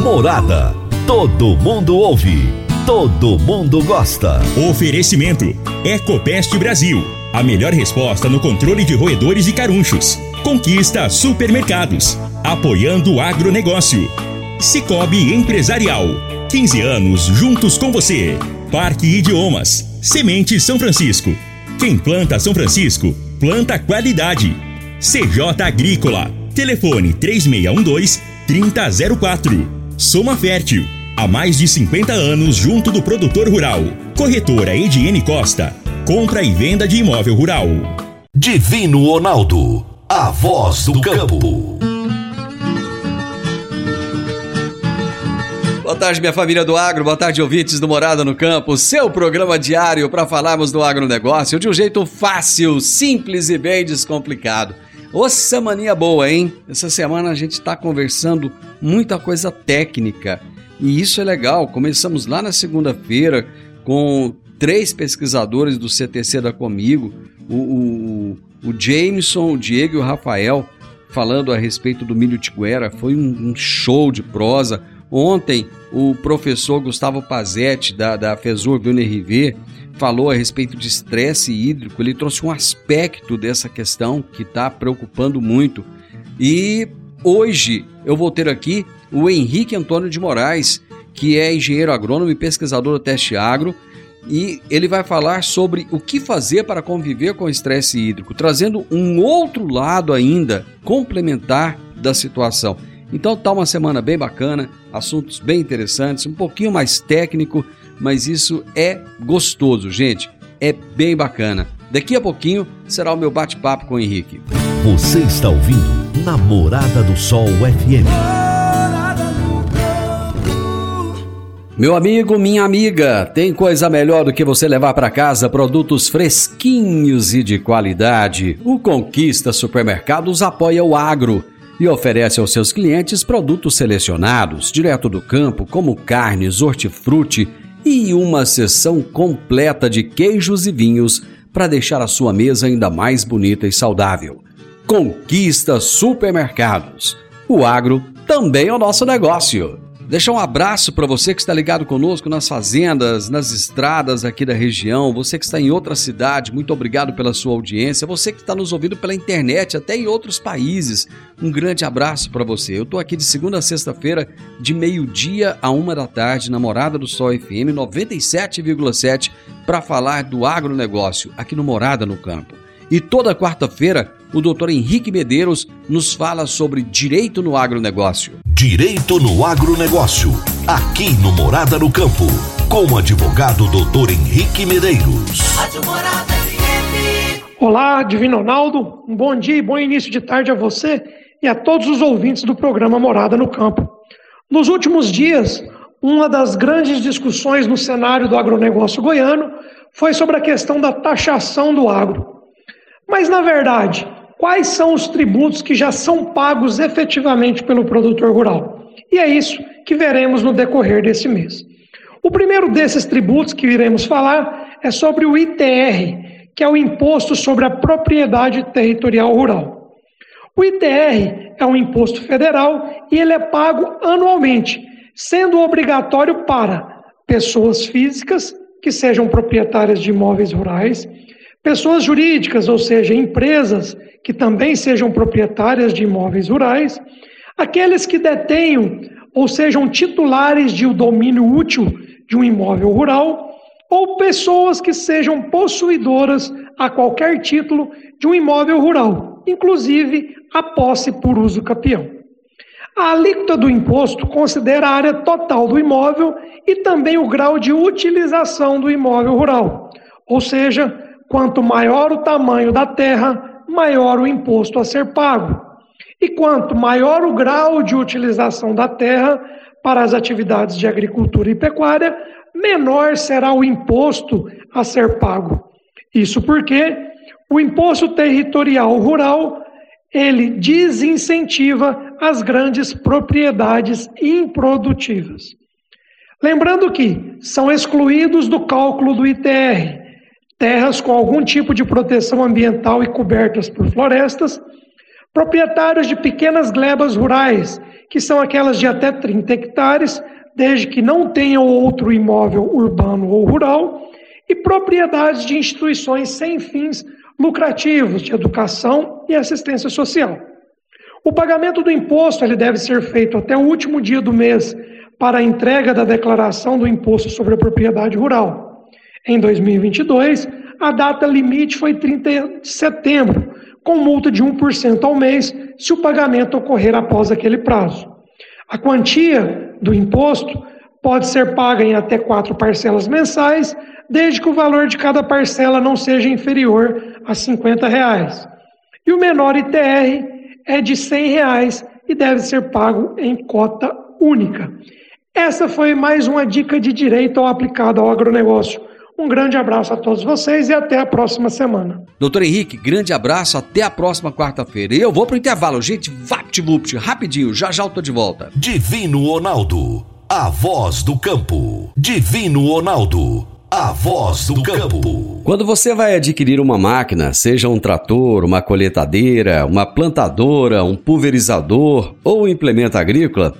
Morada. Todo mundo ouve. Todo mundo gosta. Oferecimento: Ecopest Brasil. A melhor resposta no controle de roedores e carunchos. Conquista Supermercados. Apoiando o agronegócio. Cicobi Empresarial. 15 anos juntos com você. Parque Idiomas. Semente São Francisco. Quem planta São Francisco, planta qualidade. CJ Agrícola. Telefone 3612-3004. Soma Fértil. Há mais de 50 anos junto do produtor rural. Corretora Ediene Costa. Compra e venda de imóvel rural. Divino Ronaldo. A voz do campo. Boa tarde, minha família do agro. Boa tarde, ouvintes do Morada no Campo. Seu programa diário para falarmos do agronegócio de um jeito fácil, simples e bem descomplicado. Ô, semaninha boa, hein? Essa semana a gente está conversando muita coisa técnica e isso é legal. Começamos lá na segunda-feira com três pesquisadores do CTC da Comigo, o, o, o Jameson, o Diego e o Rafael, falando a respeito do milho tiguera. Foi um, um show de prosa. Ontem, o professor Gustavo Pazetti, da, da FESUR do falou a respeito de estresse hídrico. Ele trouxe um aspecto dessa questão que está preocupando muito. E hoje eu vou ter aqui o Henrique Antônio de Moraes, que é engenheiro agrônomo e pesquisador do Teste Agro, e ele vai falar sobre o que fazer para conviver com o estresse hídrico, trazendo um outro lado ainda complementar da situação. Então tá uma semana bem bacana, assuntos bem interessantes, um pouquinho mais técnico, mas isso é gostoso, gente. É bem bacana. Daqui a pouquinho será o meu bate-papo com o Henrique. Você está ouvindo Namorada do Sol FM. Meu amigo, minha amiga, tem coisa melhor do que você levar para casa produtos fresquinhos e de qualidade. O Conquista Supermercados apoia o agro e oferece aos seus clientes produtos selecionados, direto do campo, como carnes, hortifruti e uma seção completa de queijos e vinhos para deixar a sua mesa ainda mais bonita e saudável. Conquista Supermercados. O agro também é o nosso negócio. Deixar um abraço para você que está ligado conosco nas fazendas, nas estradas aqui da região, você que está em outra cidade, muito obrigado pela sua audiência, você que está nos ouvindo pela internet, até em outros países, um grande abraço para você. Eu estou aqui de segunda a sexta-feira, de meio-dia a uma da tarde, na Morada do Sol FM 97,7, para falar do agronegócio, aqui no Morada no Campo. E toda quarta-feira, o doutor Henrique Medeiros nos fala sobre direito no agronegócio. Direito no agronegócio. Aqui no Morada no Campo. Com o advogado doutor Henrique Medeiros. Rádio Morada FM. Olá, Divino Ronaldo. Um bom dia e bom início de tarde a você e a todos os ouvintes do programa Morada no Campo. Nos últimos dias, uma das grandes discussões no cenário do agronegócio goiano foi sobre a questão da taxação do agro. Mas, na verdade, quais são os tributos que já são pagos efetivamente pelo produtor rural? E é isso que veremos no decorrer desse mês. O primeiro desses tributos que iremos falar é sobre o ITR, que é o Imposto sobre a Propriedade Territorial Rural. O ITR é um imposto federal e ele é pago anualmente, sendo obrigatório para pessoas físicas que sejam proprietárias de imóveis rurais, Pessoas jurídicas, ou seja, empresas que também sejam proprietárias de imóveis rurais, aqueles que detenham ou sejam titulares de o um domínio útil de um imóvel rural, ou pessoas que sejam possuidoras a qualquer título de um imóvel rural, inclusive a posse por uso capião. A alíquota do imposto considera a área total do imóvel e também o grau de utilização do imóvel rural, ou seja, Quanto maior o tamanho da terra, maior o imposto a ser pago. E quanto maior o grau de utilização da terra, para as atividades de agricultura e pecuária, menor será o imposto a ser pago. Isso porque o imposto territorial rural ele desincentiva as grandes propriedades improdutivas. Lembrando que são excluídos do cálculo do ITR terras com algum tipo de proteção ambiental e cobertas por florestas, proprietários de pequenas glebas rurais, que são aquelas de até 30 hectares, desde que não tenham outro imóvel urbano ou rural, e propriedades de instituições sem fins lucrativos de educação e assistência social. O pagamento do imposto ele deve ser feito até o último dia do mês para a entrega da declaração do imposto sobre a propriedade rural. Em 2022, a data limite foi 30 de setembro, com multa de 1% ao mês se o pagamento ocorrer após aquele prazo. A quantia do imposto pode ser paga em até quatro parcelas mensais, desde que o valor de cada parcela não seja inferior a 50 reais. E o menor ITR é de 100 reais e deve ser pago em cota única. Essa foi mais uma dica de direito aplicado ao agronegócio. Um grande abraço a todos vocês e até a próxima semana. Doutor Henrique, grande abraço, até a próxima quarta-feira. E eu vou pro intervalo, gente, vapt-vupt, rapidinho, já já eu tô de volta. Divino Ronaldo, a voz do campo. Divino Ronaldo, a voz do campo. Quando você vai adquirir uma máquina, seja um trator, uma coletadeira, uma plantadora, um pulverizador ou um implemento agrícola,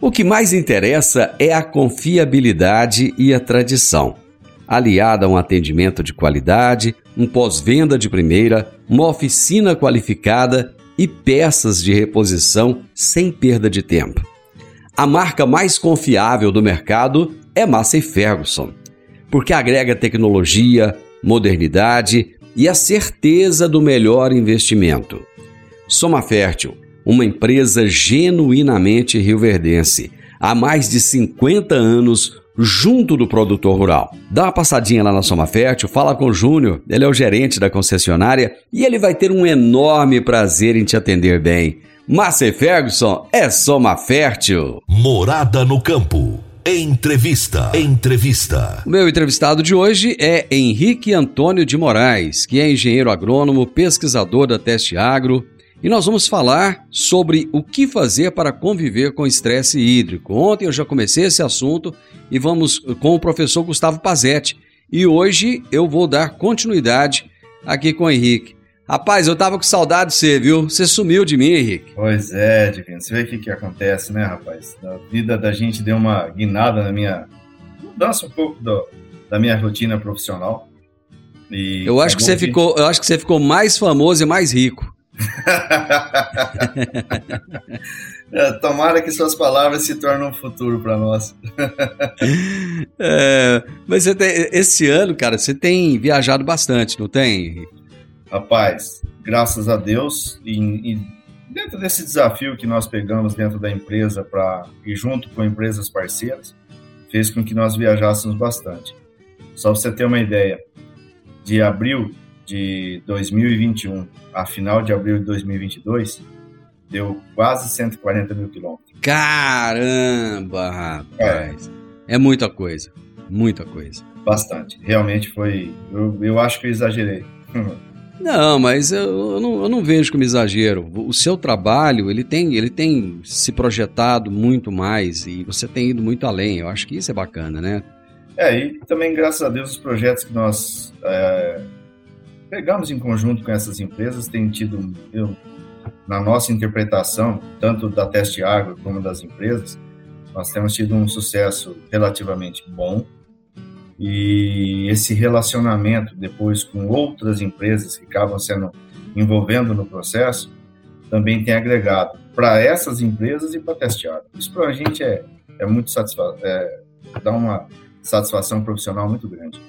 o que mais interessa é a confiabilidade e a tradição aliada a um atendimento de qualidade, um pós-venda de primeira, uma oficina qualificada e peças de reposição sem perda de tempo. A marca mais confiável do mercado é Massey Ferguson, porque agrega tecnologia, modernidade e a certeza do melhor investimento. Soma Fértil, uma empresa genuinamente rioverdense, há mais de 50 anos junto do produtor rural. Dá uma passadinha lá na Soma Fértil, fala com o Júnior, ele é o gerente da concessionária e ele vai ter um enorme prazer em te atender bem. Márcia Ferguson é Soma Fértil. Morada no campo. Entrevista. Entrevista. O meu entrevistado de hoje é Henrique Antônio de Moraes, que é engenheiro agrônomo, pesquisador da Teste Agro, e nós vamos falar sobre o que fazer para conviver com estresse hídrico. Ontem eu já comecei esse assunto e vamos com o professor Gustavo Pazetti. E hoje eu vou dar continuidade aqui com o Henrique. Rapaz, eu tava com saudade de você, viu? Você sumiu de mim, Henrique. Pois é, Divino. Você vê o que, que acontece, né, rapaz? A vida da gente deu uma guinada na minha. mudança um pouco do, da minha rotina profissional. E eu acho que você ficou, eu acho que você ficou mais famoso e mais rico. É, tomara que suas palavras se tornem um futuro para nós. é, mas você tem, esse ano, cara, você tem viajado bastante, não tem? Rapaz, graças a Deus, e, e dentro desse desafio que nós pegamos dentro da empresa para e junto com empresas parceiras, fez com que nós viajássemos bastante. Só para você ter uma ideia, de abril de 2021 a final de abril de 2022, deu quase 140 mil quilômetros. Caramba, rapaz! É. é muita coisa, muita coisa. Bastante. Realmente foi. Eu, eu acho que eu exagerei. Não, mas eu, eu, não, eu não vejo como exagero. O seu trabalho, ele tem, ele tem se projetado muito mais e você tem ido muito além. Eu acho que isso é bacana, né? É, e também, graças a Deus, os projetos que nós é, pegamos em conjunto com essas empresas têm tido, eu, na nossa interpretação, tanto da Teste Agro como das empresas, nós temos tido um sucesso relativamente bom e esse relacionamento depois com outras empresas que acabam sendo envolvendo no processo também tem agregado para essas empresas e para a Teste Agro. Isso para a gente é, é muito satisfatório, é, dá uma satisfação profissional muito grande.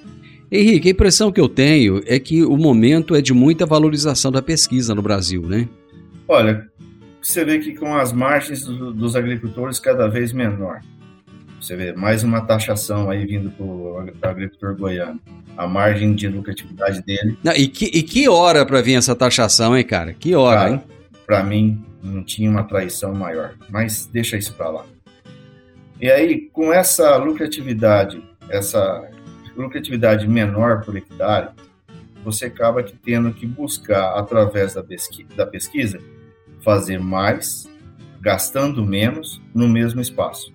Henrique, a impressão que eu tenho é que o momento é de muita valorização da pesquisa no Brasil, né? Olha, você vê que com as margens do, dos agricultores cada vez menor. Você vê mais uma taxação aí vindo para o agricultor goiano. A margem de lucratividade dele. Não, e, que, e que hora para vir essa taxação, hein, cara? Que hora, cara, hein? Para mim, não tinha uma traição maior. Mas deixa isso para lá. E aí, com essa lucratividade, essa lucratividade menor por hectare, você acaba que tendo que buscar, através da da pesquisa fazer mais, gastando menos, no mesmo espaço.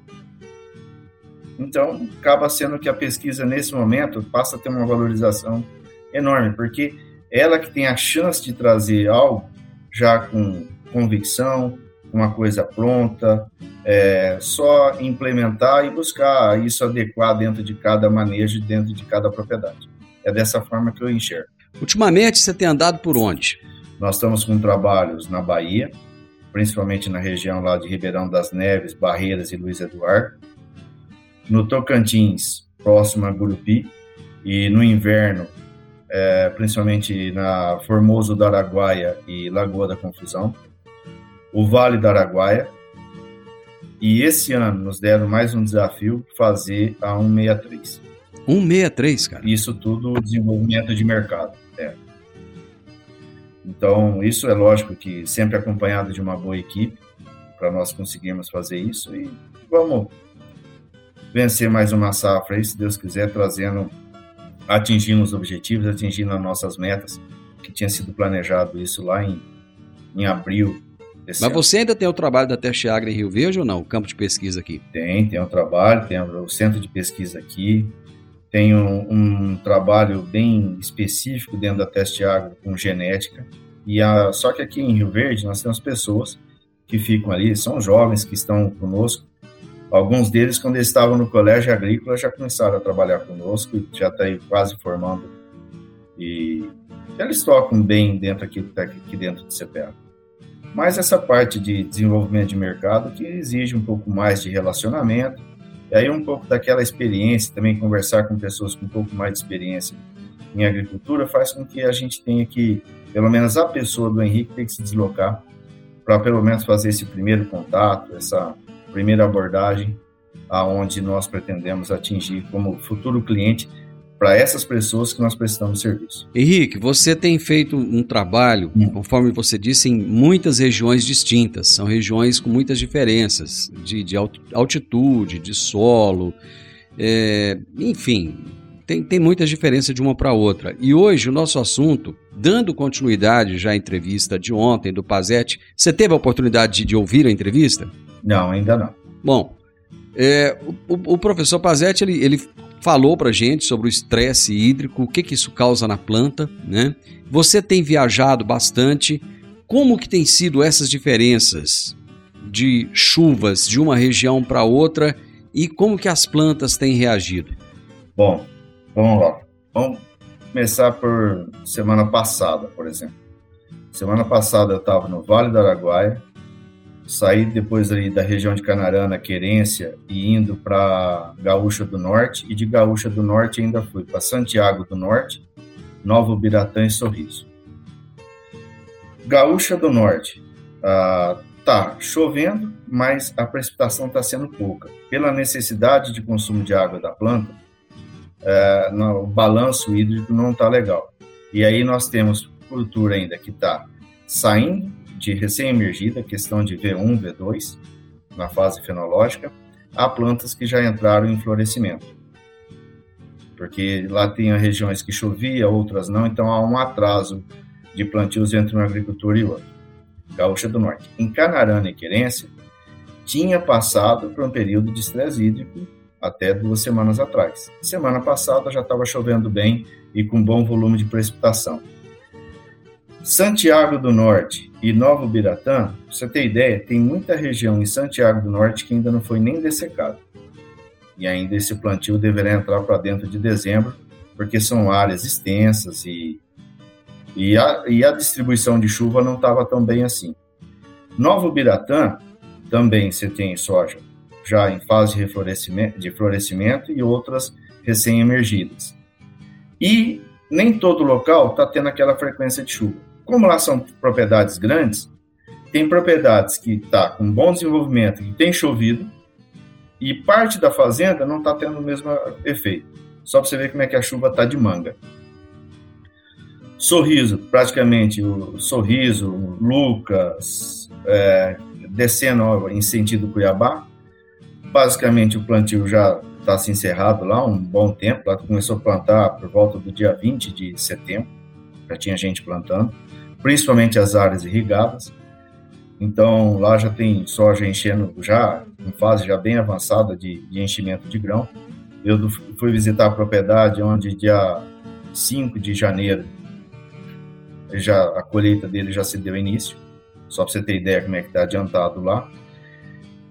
Então, acaba sendo que a pesquisa, nesse momento, passa a ter uma valorização enorme, porque ela que tem a chance de trazer algo já com convicção, uma coisa pronta, é, só implementar e buscar isso adequar dentro de cada manejo, dentro de cada propriedade. É dessa forma que eu enxergo. Ultimamente você tem andado por onde? Nós estamos com trabalhos na Bahia, principalmente na região lá de Ribeirão das Neves, Barreiras e Luiz Eduardo. No Tocantins, próximo a Gurupi. E no inverno, é, principalmente na Formoso do Araguaia e Lagoa da Confusão. O Vale do Araguaia. E esse ano nos deram mais um desafio, fazer a 163. 163, cara? Isso tudo desenvolvimento de mercado. É. Então, isso é lógico que sempre acompanhado de uma boa equipe, para nós conseguirmos fazer isso e vamos vencer mais uma safra aí, se Deus quiser, trazendo, atingindo os objetivos, atingindo as nossas metas, que tinha sido planejado isso lá em, em abril. Mas ano. você ainda tem o trabalho da Teste Agro em Rio Verde ou não? O campo de pesquisa aqui? Tem, tem o trabalho, tem o centro de pesquisa aqui, tem um, um, trabalho bem específico dentro da Teste Agro com genética. E a, só que aqui em Rio Verde nós temos pessoas que ficam ali, são jovens que estão conosco. Alguns deles, quando eles estavam no colégio agrícola, já começaram a trabalhar conosco já estão tá quase formando. E eles tocam bem dentro aqui, aqui dentro do CPA. Mas essa parte de desenvolvimento de mercado que exige um pouco mais de relacionamento, e aí um pouco daquela experiência, também conversar com pessoas com um pouco mais de experiência em agricultura faz com que a gente tenha que, pelo menos a pessoa do Henrique tem que se deslocar para pelo menos fazer esse primeiro contato, essa primeira abordagem aonde nós pretendemos atingir como futuro cliente para essas pessoas que nós prestamos serviço. Henrique, você tem feito um trabalho, hum. conforme você disse, em muitas regiões distintas. São regiões com muitas diferenças de, de altitude, de solo, é, enfim, tem, tem muitas diferenças de uma para outra. E hoje o nosso assunto, dando continuidade já à entrevista de ontem do Pazete, você teve a oportunidade de, de ouvir a entrevista? Não, ainda não. Bom, é, o, o, professor Pazetti ele, ele falou para gente sobre o estresse hídrico, o que, que isso causa na planta, né? Você tem viajado bastante. Como que tem sido essas diferenças de chuvas de uma região para outra e como que as plantas têm reagido? Bom, vamos lá. Vamos começar por semana passada, por exemplo. Semana passada eu estava no Vale do Araguaia, saí depois ali da região de Canarana, Querência, e indo para Gaúcha do Norte, e de Gaúcha do Norte ainda fui para Santiago do Norte, Novo Biratã e Sorriso. Gaúcha do Norte, ah, tá chovendo, mas a precipitação está sendo pouca. Pela necessidade de consumo de água da planta, no, o balanço hídrico não está legal. E aí nós temos cultura ainda que está saindo de recém-emergida, questão de V1, V2, na fase fenológica, há plantas que já entraram em florescimento. Porque lá tem regiões que chovia, outras não, então há um atraso de plantios entre uma agricultura e outra. Gaúcha do Norte. Em Canarana e Querência, tinha passado por um período de estresse hídrico até duas semanas atrás. Semana passada já estava chovendo bem e com bom volume de precipitação. Santiago do Norte e Novo Biratã, você ter ideia, tem muita região em Santiago do Norte que ainda não foi nem dessecada. E ainda esse plantio deverá entrar para dentro de dezembro, porque são áreas extensas e, e, a, e a distribuição de chuva não estava tão bem assim. Novo Biratã, também você tem soja já em fase de florescimento, de florescimento e outras recém-emergidas. E nem todo local está tendo aquela frequência de chuva. Como lá são propriedades grandes, tem propriedades que está com bom desenvolvimento, que tem chovido, e parte da fazenda não está tendo o mesmo efeito. Só para você ver como é que a chuva está de manga. Sorriso, praticamente o Sorriso, Lucas, é, descendo em sentido Cuiabá, Basicamente, o plantio já está se encerrado lá um bom tempo. Lá começou a plantar por volta do dia 20 de setembro, já tinha gente plantando, principalmente as áreas irrigadas. Então, lá já tem soja enchendo, já em fase já bem avançada de, de enchimento de grão. Eu fui visitar a propriedade onde dia 5 de janeiro já a colheita dele já se deu início, só para você ter ideia como é que está adiantado lá.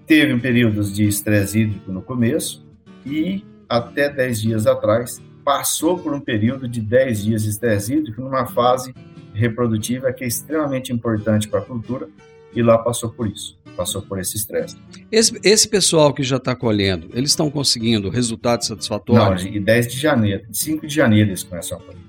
Teve um período de estresse hídrico no começo e até 10 dias atrás passou por um período de 10 dias de estresse hídrico numa fase reprodutiva que é extremamente importante para a cultura, e lá passou por isso, passou por esse estresse. Esse, esse pessoal que já está colhendo, eles estão conseguindo resultados satisfatórios? Não, de 10 de janeiro, 5 de janeiro eles começam a colher.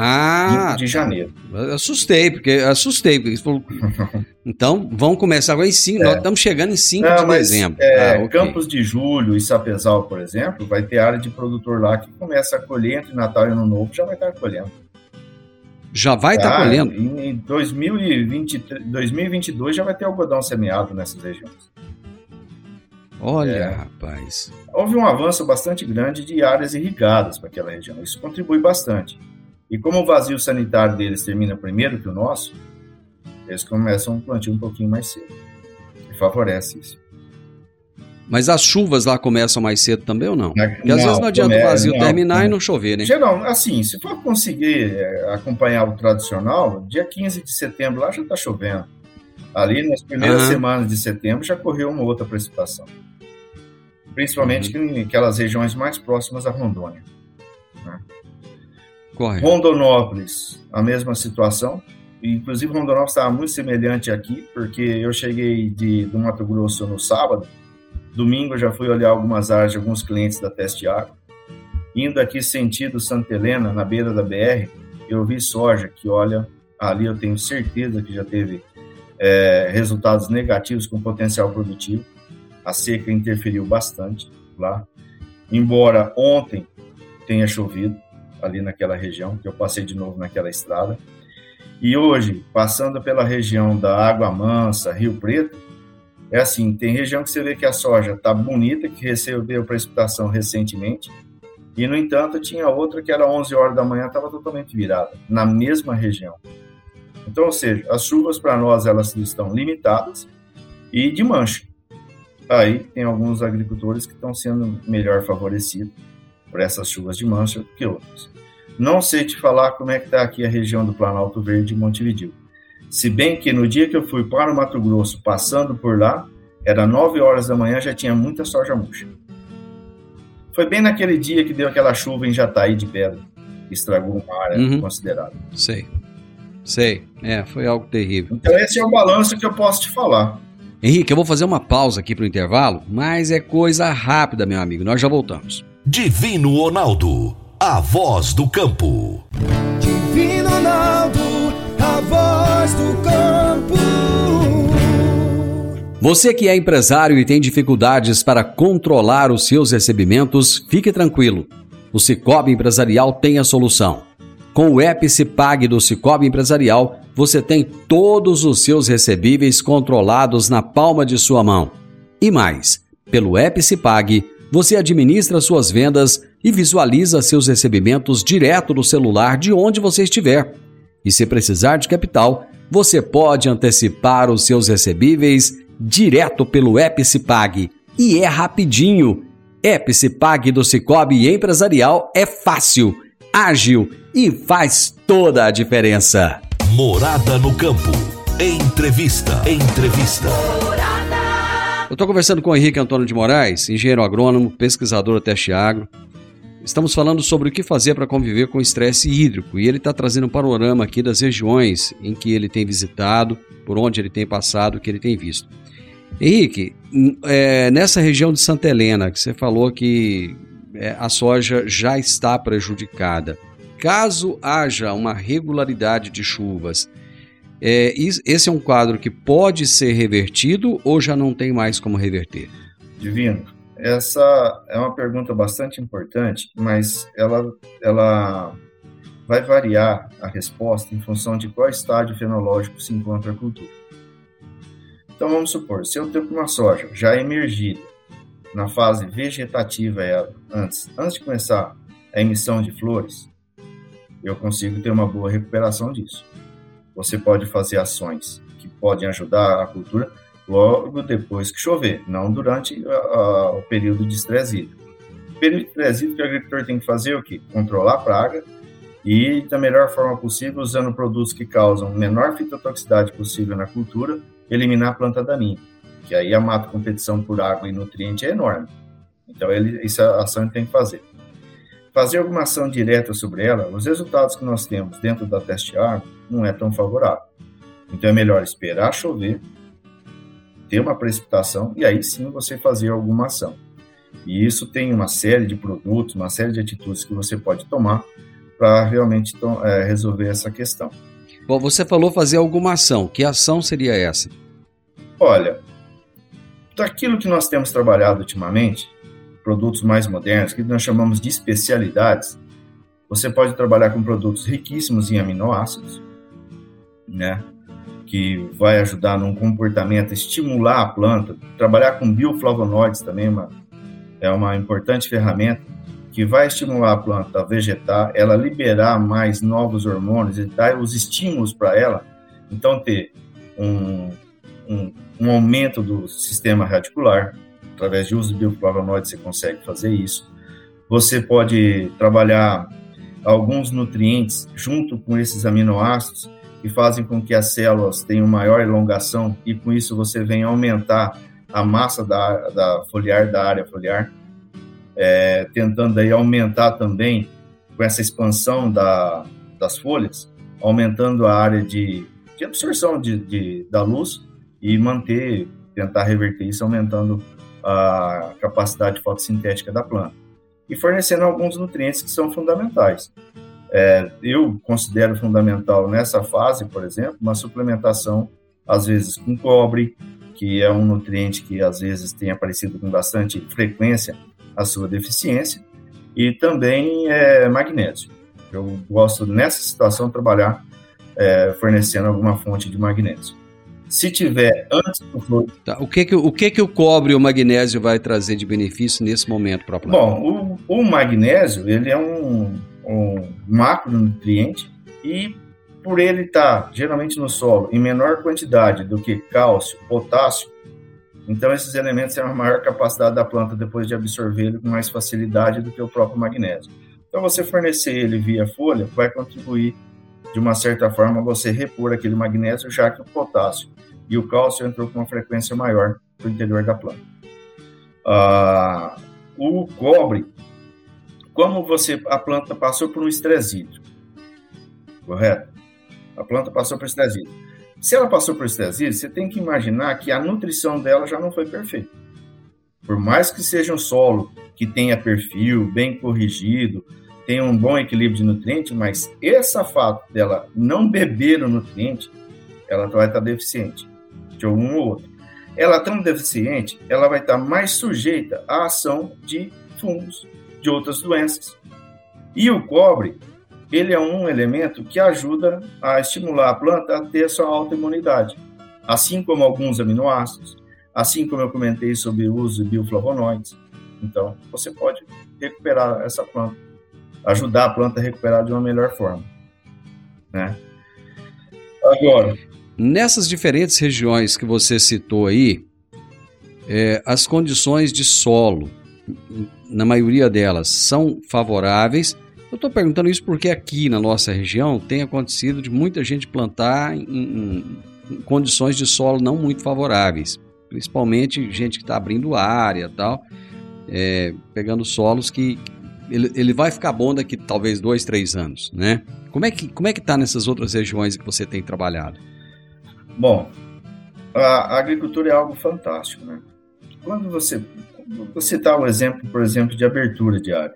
Ah, 5 de janeiro. Assustei, porque assustei. Porque falou, então, vão começar agora em 5. É. Nós estamos chegando em 5 de mas, dezembro. É, ah, okay. Campos de Julho e Sapezal, por exemplo, vai ter área de produtor lá que começa a colher entre Natal e Ano Novo, já vai estar colhendo. Já vai estar tá, colhendo? Em 2020, 2022 já vai ter algodão semeado nessas regiões. Olha, é. rapaz. Houve um avanço bastante grande de áreas irrigadas para aquela região. Isso contribui bastante. E como o vazio sanitário deles termina primeiro que o nosso, eles começam um plantio um pouquinho mais cedo. E favorece isso. Mas as chuvas lá começam mais cedo também ou não? Porque não, às vezes não adianta o vazio não, terminar não. e não chover, né? Chegam, assim, se for conseguir é, acompanhar o tradicional, dia 15 de setembro lá já está chovendo. Ali nas primeiras uhum. semanas de setembro já correu uma outra precipitação. Principalmente uhum. em aquelas regiões mais próximas a Rondônia. Né? Correto. Rondonópolis, a mesma situação. Inclusive, Rondonópolis estava muito semelhante aqui, porque eu cheguei de, do Mato Grosso no sábado, domingo já fui olhar algumas áreas de alguns clientes da Teste Água. Indo aqui sentido Santa Helena, na beira da BR, eu vi soja que, olha, ali eu tenho certeza que já teve é, resultados negativos com potencial produtivo. A seca interferiu bastante lá. Embora ontem tenha chovido, ali naquela região, que eu passei de novo naquela estrada. E hoje, passando pela região da Água Mansa, Rio Preto, é assim, tem região que você vê que a soja está bonita, que recebeu precipitação recentemente, e no entanto tinha outra que era 11 horas da manhã, estava totalmente virada, na mesma região. Então, ou seja, as chuvas para nós elas estão limitadas e de mancha. Aí tem alguns agricultores que estão sendo melhor favorecidos por essas chuvas de mancha que outros. Não sei te falar como é que está aqui a região do Planalto Verde de Montevideo. Se bem que no dia que eu fui para o Mato Grosso, passando por lá, era 9 horas da manhã, já tinha muita soja murcha. Foi bem naquele dia que deu aquela chuva em Jataí de pedra, que estragou uma área uhum. considerável. Sei. Sei. É, foi algo terrível. Então esse é o balanço que eu posso te falar. Henrique, eu vou fazer uma pausa aqui para o intervalo, mas é coisa rápida, meu amigo. Nós já voltamos. Divino Ronaldo, a voz do campo. Divino Ronaldo, a voz do campo. Você que é empresário e tem dificuldades para controlar os seus recebimentos, fique tranquilo. O Cicobi Empresarial tem a solução. Com o app Cipag do Cicobi Empresarial, você tem todos os seus recebíveis controlados na palma de sua mão. E mais, pelo app Cipag, você administra suas vendas e visualiza seus recebimentos direto no celular de onde você estiver. E se precisar de capital, você pode antecipar os seus recebíveis direto pelo Epicipag. E é rapidinho. Epicipag do Cicobi Empresarial é fácil, ágil e faz toda a diferença. Morada no campo. Entrevista. Entrevista. Eu estou conversando com o Henrique Antônio de Moraes, engenheiro agrônomo, pesquisador da Teste Agro. Estamos falando sobre o que fazer para conviver com o estresse hídrico e ele está trazendo um panorama aqui das regiões em que ele tem visitado, por onde ele tem passado, o que ele tem visto. Henrique, é, nessa região de Santa Helena, que você falou que é, a soja já está prejudicada, caso haja uma regularidade de chuvas, é, esse é um quadro que pode ser revertido ou já não tem mais como reverter? Divino, essa é uma pergunta bastante importante, mas ela, ela vai variar a resposta em função de qual estágio fenológico se encontra a cultura. Então vamos supor, se eu tenho uma soja já emergida, na fase vegetativa ela, antes, antes de começar a emissão de flores, eu consigo ter uma boa recuperação disso. Você pode fazer ações que podem ajudar a cultura logo depois que chover, não durante a, a, o período de estresse hídrico. O período de estresse hídrico, o agricultor tem que fazer o quê? Controlar a praga e, da melhor forma possível, usando produtos que causam menor fitotoxicidade possível na cultura, eliminar a planta daninha, que aí a mata competição por água e nutriente é enorme. Então, ele, essa ação ele tem que fazer. Fazer alguma ação direta sobre ela, os resultados que nós temos dentro da teste água não é tão favorável. Então, é melhor esperar chover, ter uma precipitação e aí sim você fazer alguma ação. E isso tem uma série de produtos, uma série de atitudes que você pode tomar para realmente é, resolver essa questão. Bom, você falou fazer alguma ação. Que ação seria essa? Olha, daquilo que nós temos trabalhado ultimamente, produtos mais modernos, que nós chamamos de especialidades, você pode trabalhar com produtos riquíssimos em aminoácidos, né? Que vai ajudar no comportamento, estimular a planta. Trabalhar com bioflavonoides também é uma, é uma importante ferramenta que vai estimular a planta a vegetar, ela liberar mais novos hormônios e dar os estímulos para ela. Então, ter um, um, um, aumento do sistema radicular. Através de uso de bioflavonoides, você consegue fazer isso. Você pode trabalhar alguns nutrientes junto com esses aminoácidos que fazem com que as células tenham maior elongação e com isso você venha aumentar a massa da, da foliar, da área foliar é, tentando aí aumentar também com essa expansão da, das folhas, aumentando a área de, de absorção de, de, da luz e manter, tentar reverter isso, aumentando a capacidade fotossintética da planta e fornecendo alguns nutrientes que são fundamentais. É, eu considero fundamental nessa fase, por exemplo, uma suplementação, às vezes com cobre, que é um nutriente que às vezes tem aparecido com bastante frequência a sua deficiência, e também é, magnésio. Eu gosto, nessa situação, trabalhar é, fornecendo alguma fonte de magnésio. Se tiver antes do flor... Tá, o que que, o que que o cobre e o magnésio vai trazer de benefício nesse momento para a planta? Bom, o, o, magnésio ele é um, um macronutriente e por ele estar geralmente no solo em menor quantidade do que cálcio, potássio, então, esses elementos têm uma maior capacidade da planta depois de absorver ele com mais facilidade do que o próprio magnésio. Então, você fornecer ele via folha vai contribuir, de uma certa forma, você repor aquele magnésio, já que o potássio e o cálcio entrou com uma frequência maior para o interior da planta. Ah, o cobre, como você a planta passou por um estresse hídrico, correto? A planta passou por estresse hídrico se ela passou por estresse, você tem que imaginar que a nutrição dela já não foi perfeita. Por mais que seja um solo que tenha perfil bem corrigido, tenha um bom equilíbrio de nutrientes, mas esse fato dela não beber o nutriente, ela vai estar deficiente de algum ou outro. Ela tão deficiente, ela vai estar mais sujeita à ação de fungos, de outras doenças. E o cobre, ele é um elemento que ajuda a estimular a planta a ter sua autoimunidade, assim como alguns aminoácidos, assim como eu comentei sobre o uso de bioflavonoides. Então, você pode recuperar essa planta, ajudar a planta a recuperar de uma melhor forma, né? Agora, nessas diferentes regiões que você citou aí, é, as condições de solo, na maioria delas, são favoráveis eu estou perguntando isso porque aqui na nossa região tem acontecido de muita gente plantar em, em, em condições de solo não muito favoráveis, principalmente gente que está abrindo área tal, é, pegando solos que ele, ele vai ficar bom daqui talvez dois, três anos, né? Como é que como é que está nessas outras regiões que você tem trabalhado? Bom, a agricultura é algo fantástico, né? Quando você dá o um exemplo, por exemplo, de abertura de área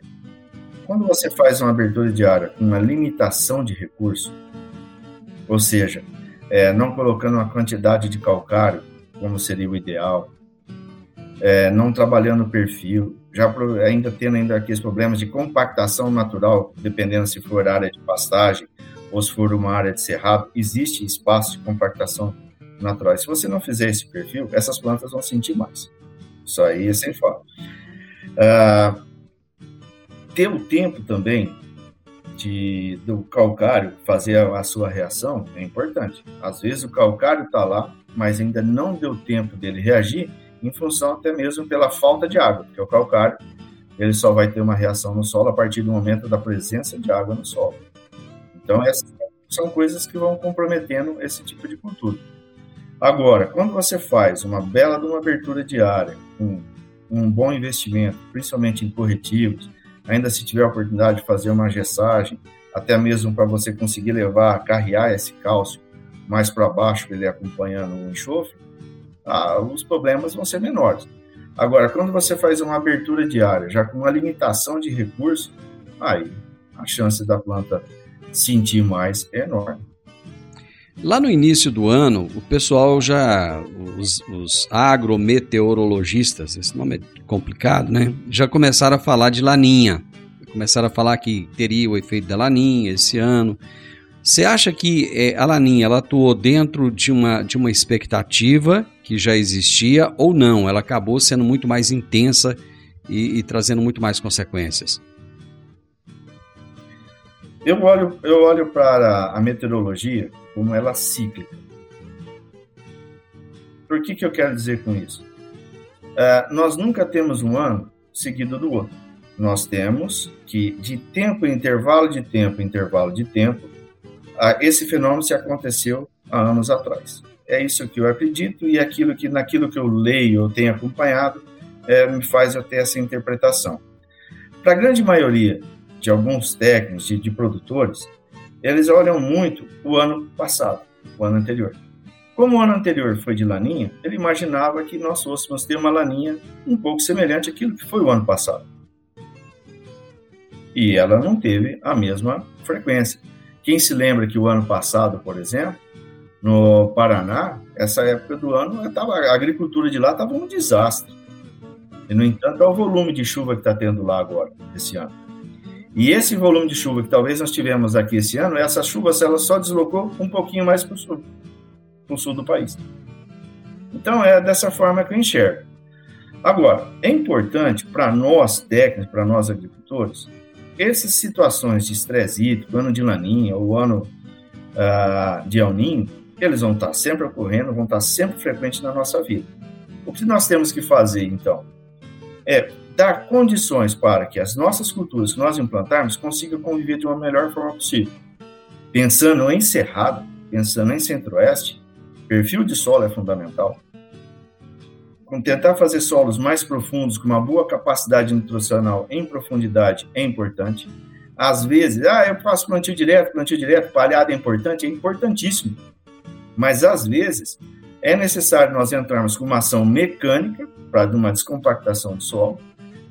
quando você faz uma abertura de área com uma limitação de recurso, ou seja, é, não colocando uma quantidade de calcário, como seria o ideal, é, não trabalhando o perfil, já ainda tendo ainda aqueles problemas de compactação natural, dependendo se for área de pastagem ou se for uma área de cerrado, existe espaço de compactação natural. Se você não fizer esse perfil, essas plantas vão sentir mais. Isso aí é sem falta. Ah, ter o tempo também de, do calcário fazer a, a sua reação é importante. Às vezes o calcário está lá, mas ainda não deu tempo dele reagir, em função até mesmo pela falta de água, porque o calcário ele só vai ter uma reação no solo a partir do momento da presença de água no solo. Então, essas são coisas que vão comprometendo esse tipo de cultura. Agora, quando você faz uma bela de uma abertura de área, um, bom investimento, principalmente em corretivos, ainda se tiver a oportunidade de fazer uma gessagem, até mesmo para você conseguir levar, carrear esse cálcio mais para baixo, ele acompanhando o enxofre, ah, os problemas vão ser menores. Agora, quando você faz uma abertura de área, já com uma limitação de recurso, aí a chance da planta sentir mais é enorme. Lá no início do ano, o pessoal já, os, os, agrometeorologistas, esse nome é complicado, né? Já começaram a falar de laninha. Começaram a falar que teria o efeito da laninha esse ano. Você acha que é, a laninha ela atuou dentro de uma, de uma expectativa que já existia ou não? Ela acabou sendo muito mais intensa e, e trazendo muito mais consequências? Eu olho, eu olho para a meteorologia como ela cíclica. Por que, que eu quero dizer com isso? Uh, nós nunca temos um ano seguido do outro. Nós temos que, de tempo em intervalo de tempo em intervalo de tempo, uh, esse fenômeno se aconteceu há anos atrás. É isso que eu acredito e aquilo que, naquilo que eu leio, eu tenho acompanhado, é, me faz ter essa interpretação. Para a grande maioria de alguns técnicos, de, de produtores, eles olham muito o ano passado, o ano anterior. Como o ano anterior foi de laninha, ele imaginava que nós fôssemos ter uma laninha um pouco semelhante àquilo que foi o ano passado. E ela não teve a mesma frequência. Quem se lembra que o ano passado, por exemplo, no Paraná, essa época do ano, tava, a agricultura de lá estava um desastre. E, no entanto, é o volume de chuva que está tendo lá agora, esse ano. E esse volume de chuva que talvez nós tivemos aqui esse ano, essa chuva ela só deslocou um pouquinho mais para o sul, para o sul do país. Então é dessa forma que eu enxergo. Agora, é importante para nós técnicos, para nós agricultores, essas situações de estresse hídrico, ano de laninha ou ano uh, de El Ninho, eles vão estar sempre ocorrendo, vão estar sempre frequentes na nossa vida. O que nós temos que fazer, então, é dar condições para que as nossas culturas que nós implantarmos consigam conviver de uma melhor forma possível. Pensando em Cerrado, pensando em Centro-Oeste, perfil de solo é fundamental. Com tentar fazer solos mais profundos, com uma boa capacidade nutricional em profundidade, é importante. Às vezes, ah, eu faço plantio direto, plantio direto, palhada é importante, é importantíssimo. Mas às vezes é necessário nós entrarmos com uma ação mecânica para uma descompactação do solo,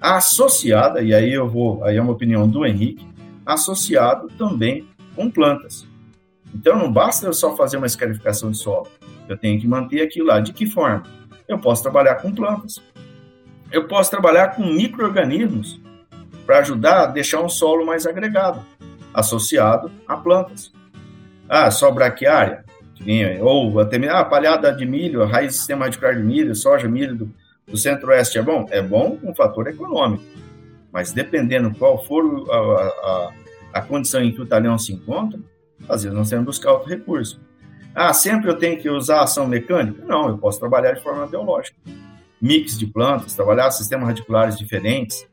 associada, e aí eu vou, aí é uma opinião do Henrique, associado também com plantas. Então não basta eu só fazer uma escarificação de solo, eu tenho que manter aquilo lá. De que forma? Eu posso trabalhar com plantas. Eu posso trabalhar com micro-organismos para ajudar a deixar um solo mais agregado, associado a plantas. Ah, só braquiária? Ou até ah, palhada de milho, raiz sistema radicular de milho, soja, milho do centro-oeste é bom? É bom um fator econômico, mas dependendo qual for a, a, a condição em que o talhão se encontra, às vezes nós temos que buscar outro recurso. Ah, sempre eu tenho que usar ação mecânica? Não, eu posso trabalhar de forma biológica. Mix de plantas, trabalhar sistemas radiculares diferentes,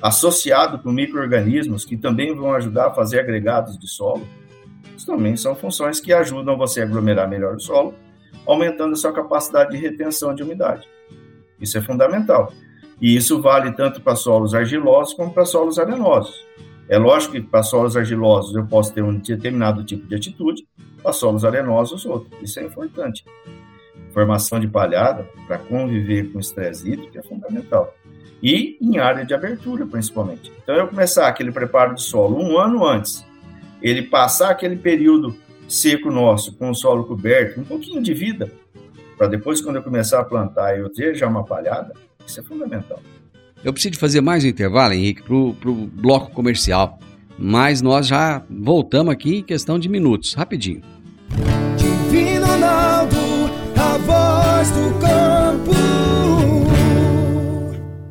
associado com micro-organismos que também vão ajudar a fazer agregados de solo. Isso também são funções que ajudam você a aglomerar melhor o solo, aumentando a sua capacidade de retenção de umidade. Isso é fundamental. E isso vale tanto para solos argilosos como para solos arenosos. É lógico que para solos argilosos eu posso ter um determinado tipo de atitude, para solos arenosos outro. Isso é importante. Formação de palhada para conviver com estresse hídrico é fundamental. E em área de abertura, principalmente. Então, eu começar aquele preparo de solo um ano antes, ele passar aquele período seco nosso com o solo coberto, um pouquinho de vida, para depois, quando eu começar a plantar, eu ter já uma palhada, isso é fundamental. Eu preciso fazer mais um intervalo, Henrique, para o bloco comercial. Mas nós já voltamos aqui em questão de minutos, rapidinho. Divino Ronaldo, a voz do campo.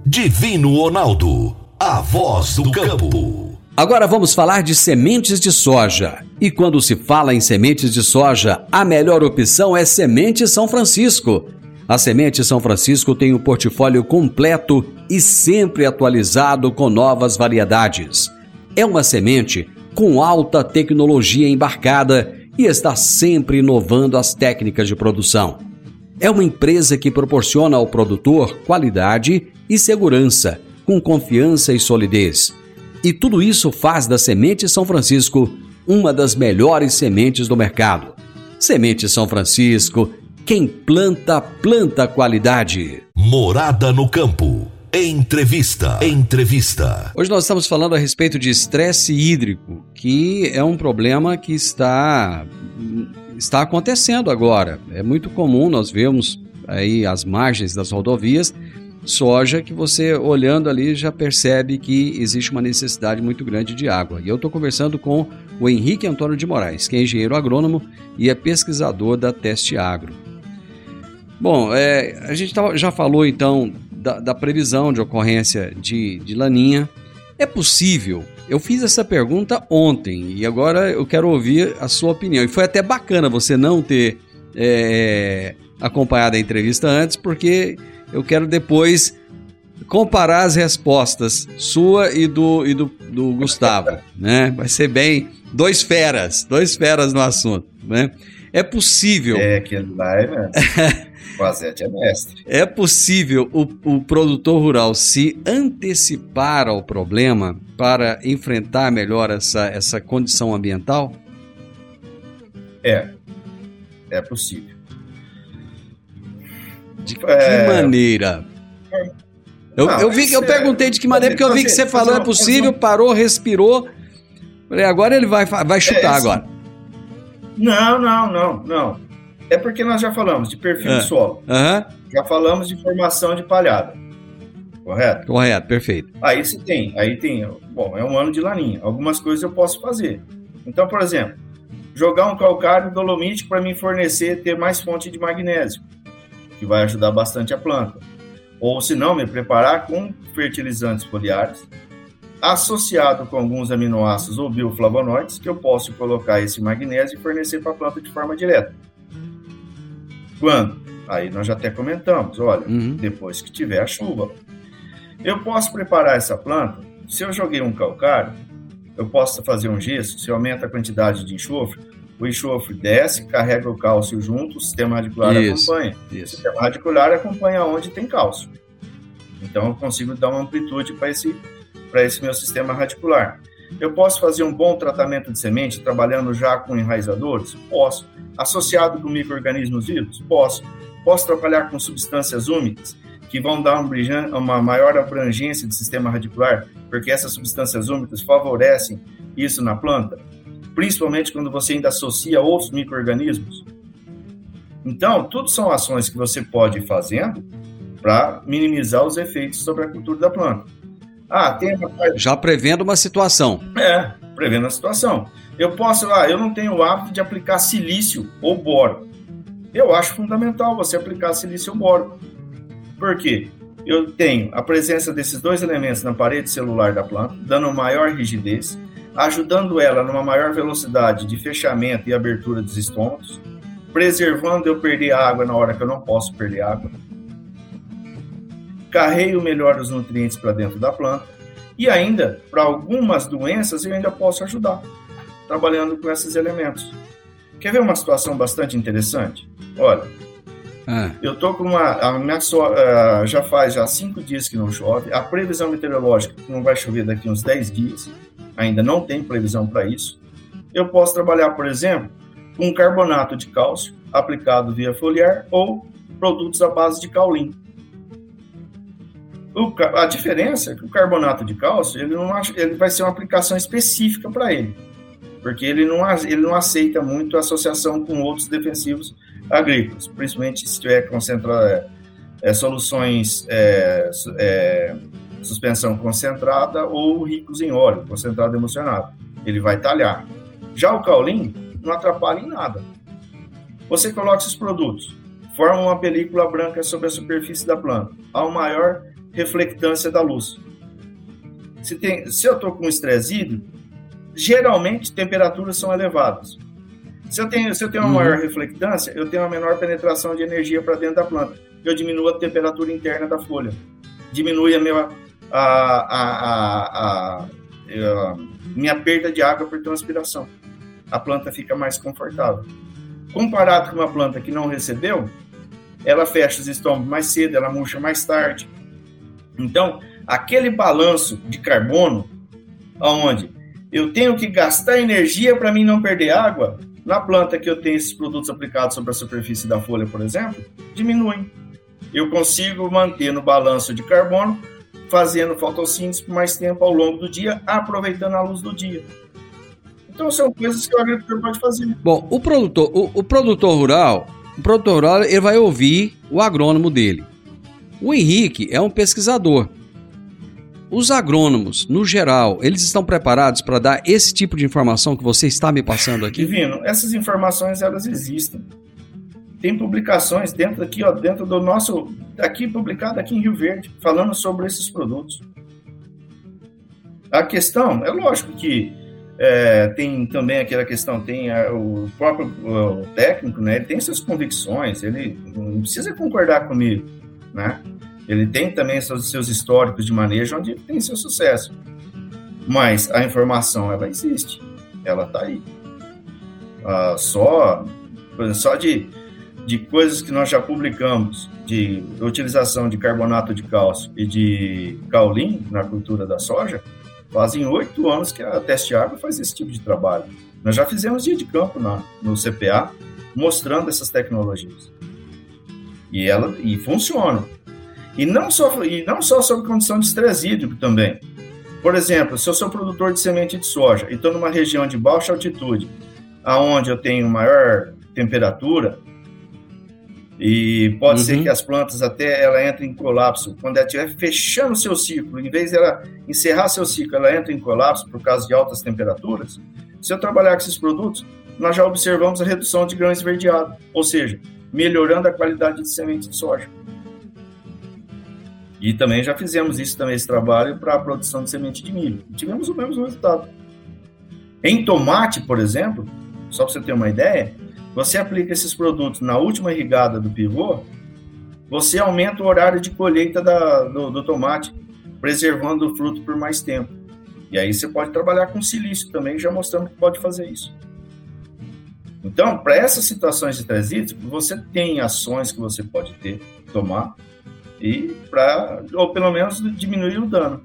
Divino Ronaldo, a voz do campo. Agora vamos falar de sementes de soja. E quando se fala em sementes de soja, a melhor opção é Semente São Francisco. A Semente São Francisco tem um portfólio completo e sempre atualizado com novas variedades. É uma semente com alta tecnologia embarcada e está sempre inovando as técnicas de produção. É uma empresa que proporciona ao produtor qualidade e segurança, com confiança e solidez. E tudo isso faz da Semente São Francisco uma das melhores sementes do mercado. Semente São Francisco, quem planta, planta qualidade. Morada no campo. Entrevista. Entrevista. Hoje nós estamos falando a respeito de estresse hídrico, que é um problema que está está acontecendo agora. É muito comum nós vemos aí as margens das rodovias soja que você olhando ali já percebe que existe uma necessidade muito grande de água. E eu estou conversando com o Henrique Antônio de Moraes, que é engenheiro agrônomo e é pesquisador da Teste Agro. Bom, é, a gente já falou então da, da, previsão de ocorrência de, de laninha. É possível eu fiz essa pergunta ontem e agora eu quero ouvir a sua opinião. E foi até bacana você não ter é, acompanhado a entrevista antes, porque eu quero depois comparar as respostas sua e do, e do, do Gustavo, né? Vai ser bem dois feras, dois feras no assunto, né? É possível. É, aquele lá é mesmo. O Azete é mestre. É possível o, o produtor rural se antecipar ao problema para enfrentar melhor essa, essa condição ambiental? É. É possível. De que é... maneira? Eu, não, eu vi eu é... perguntei de que maneira, porque eu vi que você falou é possível, parou, respirou. Falei, agora ele vai, vai chutar é, agora. Não, não, não, não. É porque nós já falamos de perfil é. de solo. Uhum. Já falamos de formação de palhada. Correto? Correto, perfeito. Aí se tem, aí tem, bom, é um ano de laninha. Algumas coisas eu posso fazer. Então, por exemplo, jogar um calcário dolomítico para me fornecer, ter mais fonte de magnésio, que vai ajudar bastante a planta. Ou se não, me preparar com fertilizantes foliares, associado com alguns aminoácidos ou bioflavonoides, que eu posso colocar esse magnésio e fornecer para a planta de forma direta. Quando? Aí nós já até comentamos, olha, uhum. depois que tiver a chuva. Eu posso preparar essa planta, se eu joguei um calcário, eu posso fazer um gesso, se aumenta a quantidade de enxofre, o enxofre desce, carrega o cálcio junto, o sistema radicular isso, acompanha. Isso. O sistema radicular acompanha onde tem cálcio. Então eu consigo dar uma amplitude para esse, esse meu sistema radicular. Eu posso fazer um bom tratamento de semente trabalhando já com enraizadores? Posso. Associado com micro-organismos vivos? Posso. Posso trabalhar com substâncias úmidas que vão dar uma maior abrangência do sistema radicular, porque essas substâncias úmidas favorecem isso na planta, principalmente quando você ainda associa outros micro-organismos. Então, tudo são ações que você pode ir fazendo para minimizar os efeitos sobre a cultura da planta. Ah, tem uma... Já prevendo uma situação. É, prevendo a situação. Eu posso, ah, eu não tenho o hábito de aplicar silício ou boro. Eu acho fundamental você aplicar silício ou boro. Por quê? Eu tenho a presença desses dois elementos na parede celular da planta, dando maior rigidez, ajudando ela numa maior velocidade de fechamento e abertura dos estômagos, preservando eu perder água na hora que eu não posso perder água, carreio melhor os nutrientes para dentro da planta e ainda, para algumas doenças, eu ainda posso ajudar, trabalhando com esses elementos. Quer ver uma situação bastante interessante? Olha, ah. eu tô com uma. A minha so, uh, já faz já cinco dias que não chove. A previsão meteorológica que não vai chover daqui uns 10 dias. Ainda não tem previsão para isso. Eu posso trabalhar, por exemplo, com carbonato de cálcio aplicado via foliar ou produtos à base de caulim. O, a diferença é que o carbonato de cálcio ele, não, ele vai ser uma aplicação específica para ele, porque ele não, ele não aceita muito associação com outros defensivos agrícolas, principalmente se tiver concentrado é, é, soluções é, é, suspensão concentrada ou ricos em óleo, concentrado emocionado. Ele vai talhar. Já o caulim não atrapalha em nada. Você coloca esses produtos, forma uma película branca sobre a superfície da planta. Ao maior reflectância da luz. Se, tem, se eu estou com estresse hídrico, geralmente temperaturas são elevadas. Se eu tenho, se eu tenho uma uhum. maior reflectância, eu tenho uma menor penetração de energia para dentro da planta. Eu diminuo a temperatura interna da folha. Diminui a minha, a, a, a, a minha perda de água por transpiração. A planta fica mais confortável. Comparado com uma planta que não recebeu, ela fecha os estômagos mais cedo, ela murcha mais tarde. Então, aquele balanço de carbono, aonde eu tenho que gastar energia para mim não perder água, na planta que eu tenho esses produtos aplicados sobre a superfície da folha, por exemplo, diminuem. Eu consigo manter no balanço de carbono, fazendo fotossíntese por mais tempo ao longo do dia, aproveitando a luz do dia. Então são coisas que o agricultor pode fazer. Bom, o produtor, o, o produtor rural, o produtor rural ele vai ouvir o agrônomo dele. O Henrique é um pesquisador. Os agrônomos, no geral, eles estão preparados para dar esse tipo de informação que você está me passando aqui? Divino, essas informações elas existem. Tem publicações dentro aqui, ó, dentro do nosso, aqui publicado aqui em Rio Verde, falando sobre esses produtos. A questão, é lógico que é, tem também aquela questão, tem a, o próprio o técnico, né? Ele tem suas convicções, ele não precisa concordar comigo, né? Ele tem também seus, seus históricos de manejo onde tem seu sucesso. Mas a informação, ela existe. Ela está aí. Ah, só só de, de coisas que nós já publicamos, de utilização de carbonato de cálcio e de caulim na cultura da soja, fazem oito anos que a Teste Água faz esse tipo de trabalho. Nós já fizemos dia de campo na, no CPA, mostrando essas tecnologias. E, ela, e funcionam. E não só, e não só sob condição de estresse hídrico também. Por exemplo, se eu sou produtor de semente de soja e estou numa região de baixa altitude, aonde eu tenho maior temperatura, e pode uhum. ser que as plantas até ela entre em colapso. Quando ela estiver fechando seu ciclo, em vez dela encerrar seu ciclo, ela entra em colapso por causa de altas temperaturas. Se eu trabalhar com esses produtos, nós já observamos a redução de grão esverdeado, ou seja, melhorando a qualidade de semente de soja. E também já fizemos isso também esse trabalho para a produção de semente de milho. Tivemos o mesmo resultado. Em tomate, por exemplo, só para você ter uma ideia, você aplica esses produtos na última irrigada do pivô, você aumenta o horário de colheita da, do, do tomate, preservando o fruto por mais tempo. E aí você pode trabalhar com silício também, já mostrando que pode fazer isso. Então, para essas situações de estresse você tem ações que você pode ter, tomar, e para ou pelo menos diminuir o dano.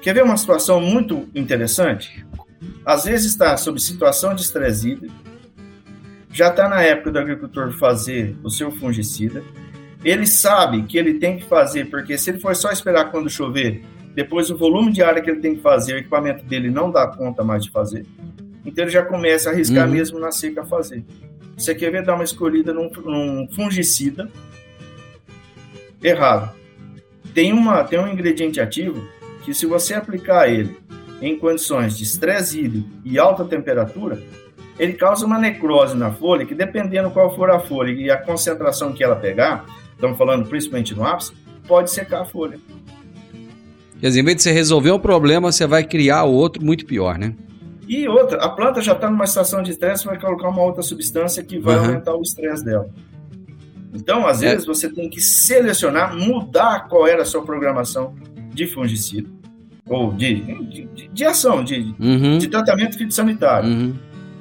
Quer ver uma situação muito interessante? Às vezes está sob situação de estresse hídrico, já está na época do agricultor fazer o seu fungicida, ele sabe que ele tem que fazer, porque se ele for só esperar quando chover, depois o volume de área que ele tem que fazer, o equipamento dele não dá conta mais de fazer. Então ele já começa a arriscar uhum. mesmo na seca a fazer. Você quer ver dar uma escolhida num, num fungicida errado. Tem, uma, tem um ingrediente ativo que, se você aplicar ele em condições de estresse hídrico e alta temperatura, ele causa uma necrose na folha, que dependendo qual for a folha e a concentração que ela pegar, estamos falando principalmente no ápice, pode secar a folha. Quer dizer, em vez de você resolver um problema, você vai criar outro muito pior, né? E outra, a planta já está numa situação de estresse, vai colocar uma outra substância que vai uhum. aumentar o estresse dela. Então, às é. vezes, você tem que selecionar, mudar qual era a sua programação de fungicida, ou de, de, de ação, de, uhum. de tratamento fitossanitário, uhum.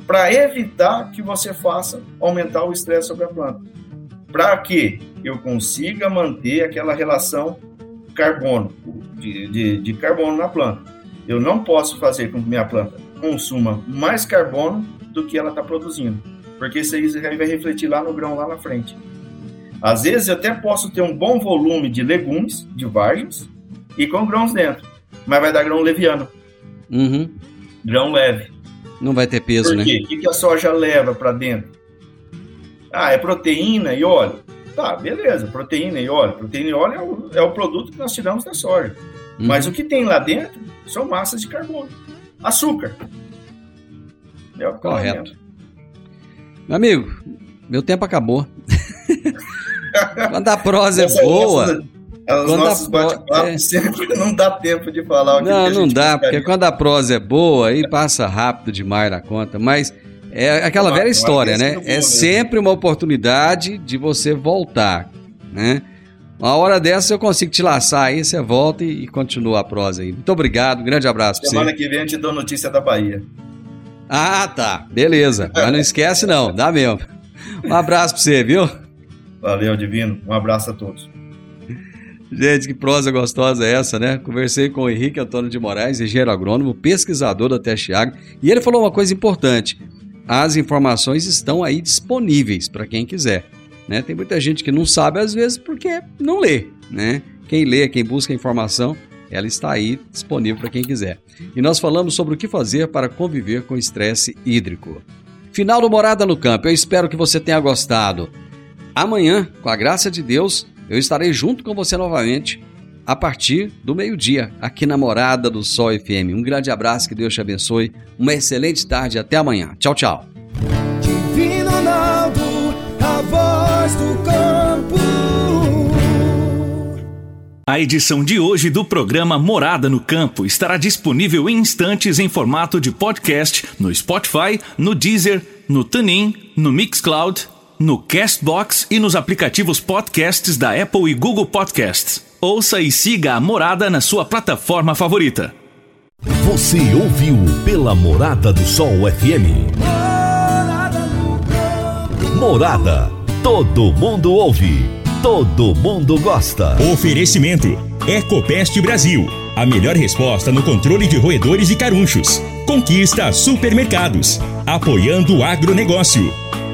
Para evitar que você faça aumentar o estresse sobre a planta. Para que eu consiga manter aquela relação carbono, de, de, de carbono na planta. Eu não posso fazer com que minha planta consuma mais carbono do que ela está produzindo, porque isso aí vai refletir lá no grão, lá na frente. Às vezes eu até posso ter um bom volume de legumes, de vargens, e com grãos dentro, mas vai dar grão leviano. Uhum. Grão leve. Não vai ter peso, né? O que a soja leva para dentro? Ah, é proteína e óleo. Tá, beleza, proteína e óleo. Proteína e óleo é o, é o produto que nós tiramos da soja. Uhum. Mas o que tem lá dentro são massas de carbono. Açúcar. É o Correto. Meu amigo, meu tempo acabou. Quando a prosa é boa. Os Quando nossos bate-papos é. sempre não dá tempo de falar o que, Não, que a não dá, porque quando a prosa é boa, aí passa rápido demais na conta. Mas é aquela Tomara- velha história, né? É for sempre uma oportunidade de você voltar, né? Uma hora dessa eu consigo te laçar aí, você volta e, e continua a prosa aí. Muito obrigado, um grande abraço pra Semana você. que vem eu te dou notícia da Bahia. Ah, tá. Beleza. Mas não esquece não, dá mesmo. Um abraço pra você, viu? Valeu, Divino. Um abraço a todos. Gente, que prosa gostosa é essa, né? Conversei com o Henrique Antônio de Moraes, engenheiro agrônomo, pesquisador da Teste Agro, e ele falou uma coisa importante. As informações estão aí disponíveis para quem quiser. Né? Tem muita gente que não sabe, às vezes, porque não lê. Né? Quem lê, quem busca informação, ela está aí disponível para quem quiser. E nós falamos sobre o que fazer para conviver com estresse hídrico. Final do Morada no Campo. Eu espero que você tenha gostado. Amanhã, com a graça de Deus, eu estarei junto com você novamente a partir do meio-dia, aqui na Morada do Sol FM. Um grande abraço, que Deus te abençoe. Uma excelente tarde, até amanhã. Tchau, tchau. Divino Ronaldo, a voz do campo. A edição de hoje do programa Morada no Campo estará disponível em instantes em formato de podcast no Spotify, no Deezer, no TuneIn, no Mixcloud, no Castbox e nos aplicativos podcasts da Apple e Google Podcasts. Ouça e siga a Morada na sua plataforma favorita. Você ouviu pela Morada do Sol FM. Morada. Todo mundo ouve. Todo mundo gosta. Oferecimento: Ecopest Brasil. A melhor resposta no controle de roedores e carunchos. Conquista supermercados. Apoiando o agronegócio.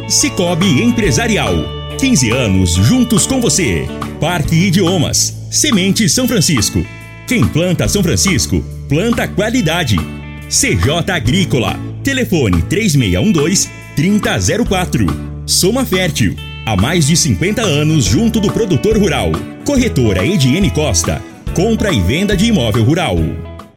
Cicobi Empresarial. 15 anos juntos com você. Parque Idiomas. Semente São Francisco. Quem planta São Francisco, planta qualidade. CJ Agrícola. Telefone 3612-3004. Soma Fértil. Há mais de 50 anos junto do produtor rural. Corretora Ediene Costa. Compra e venda de imóvel rural.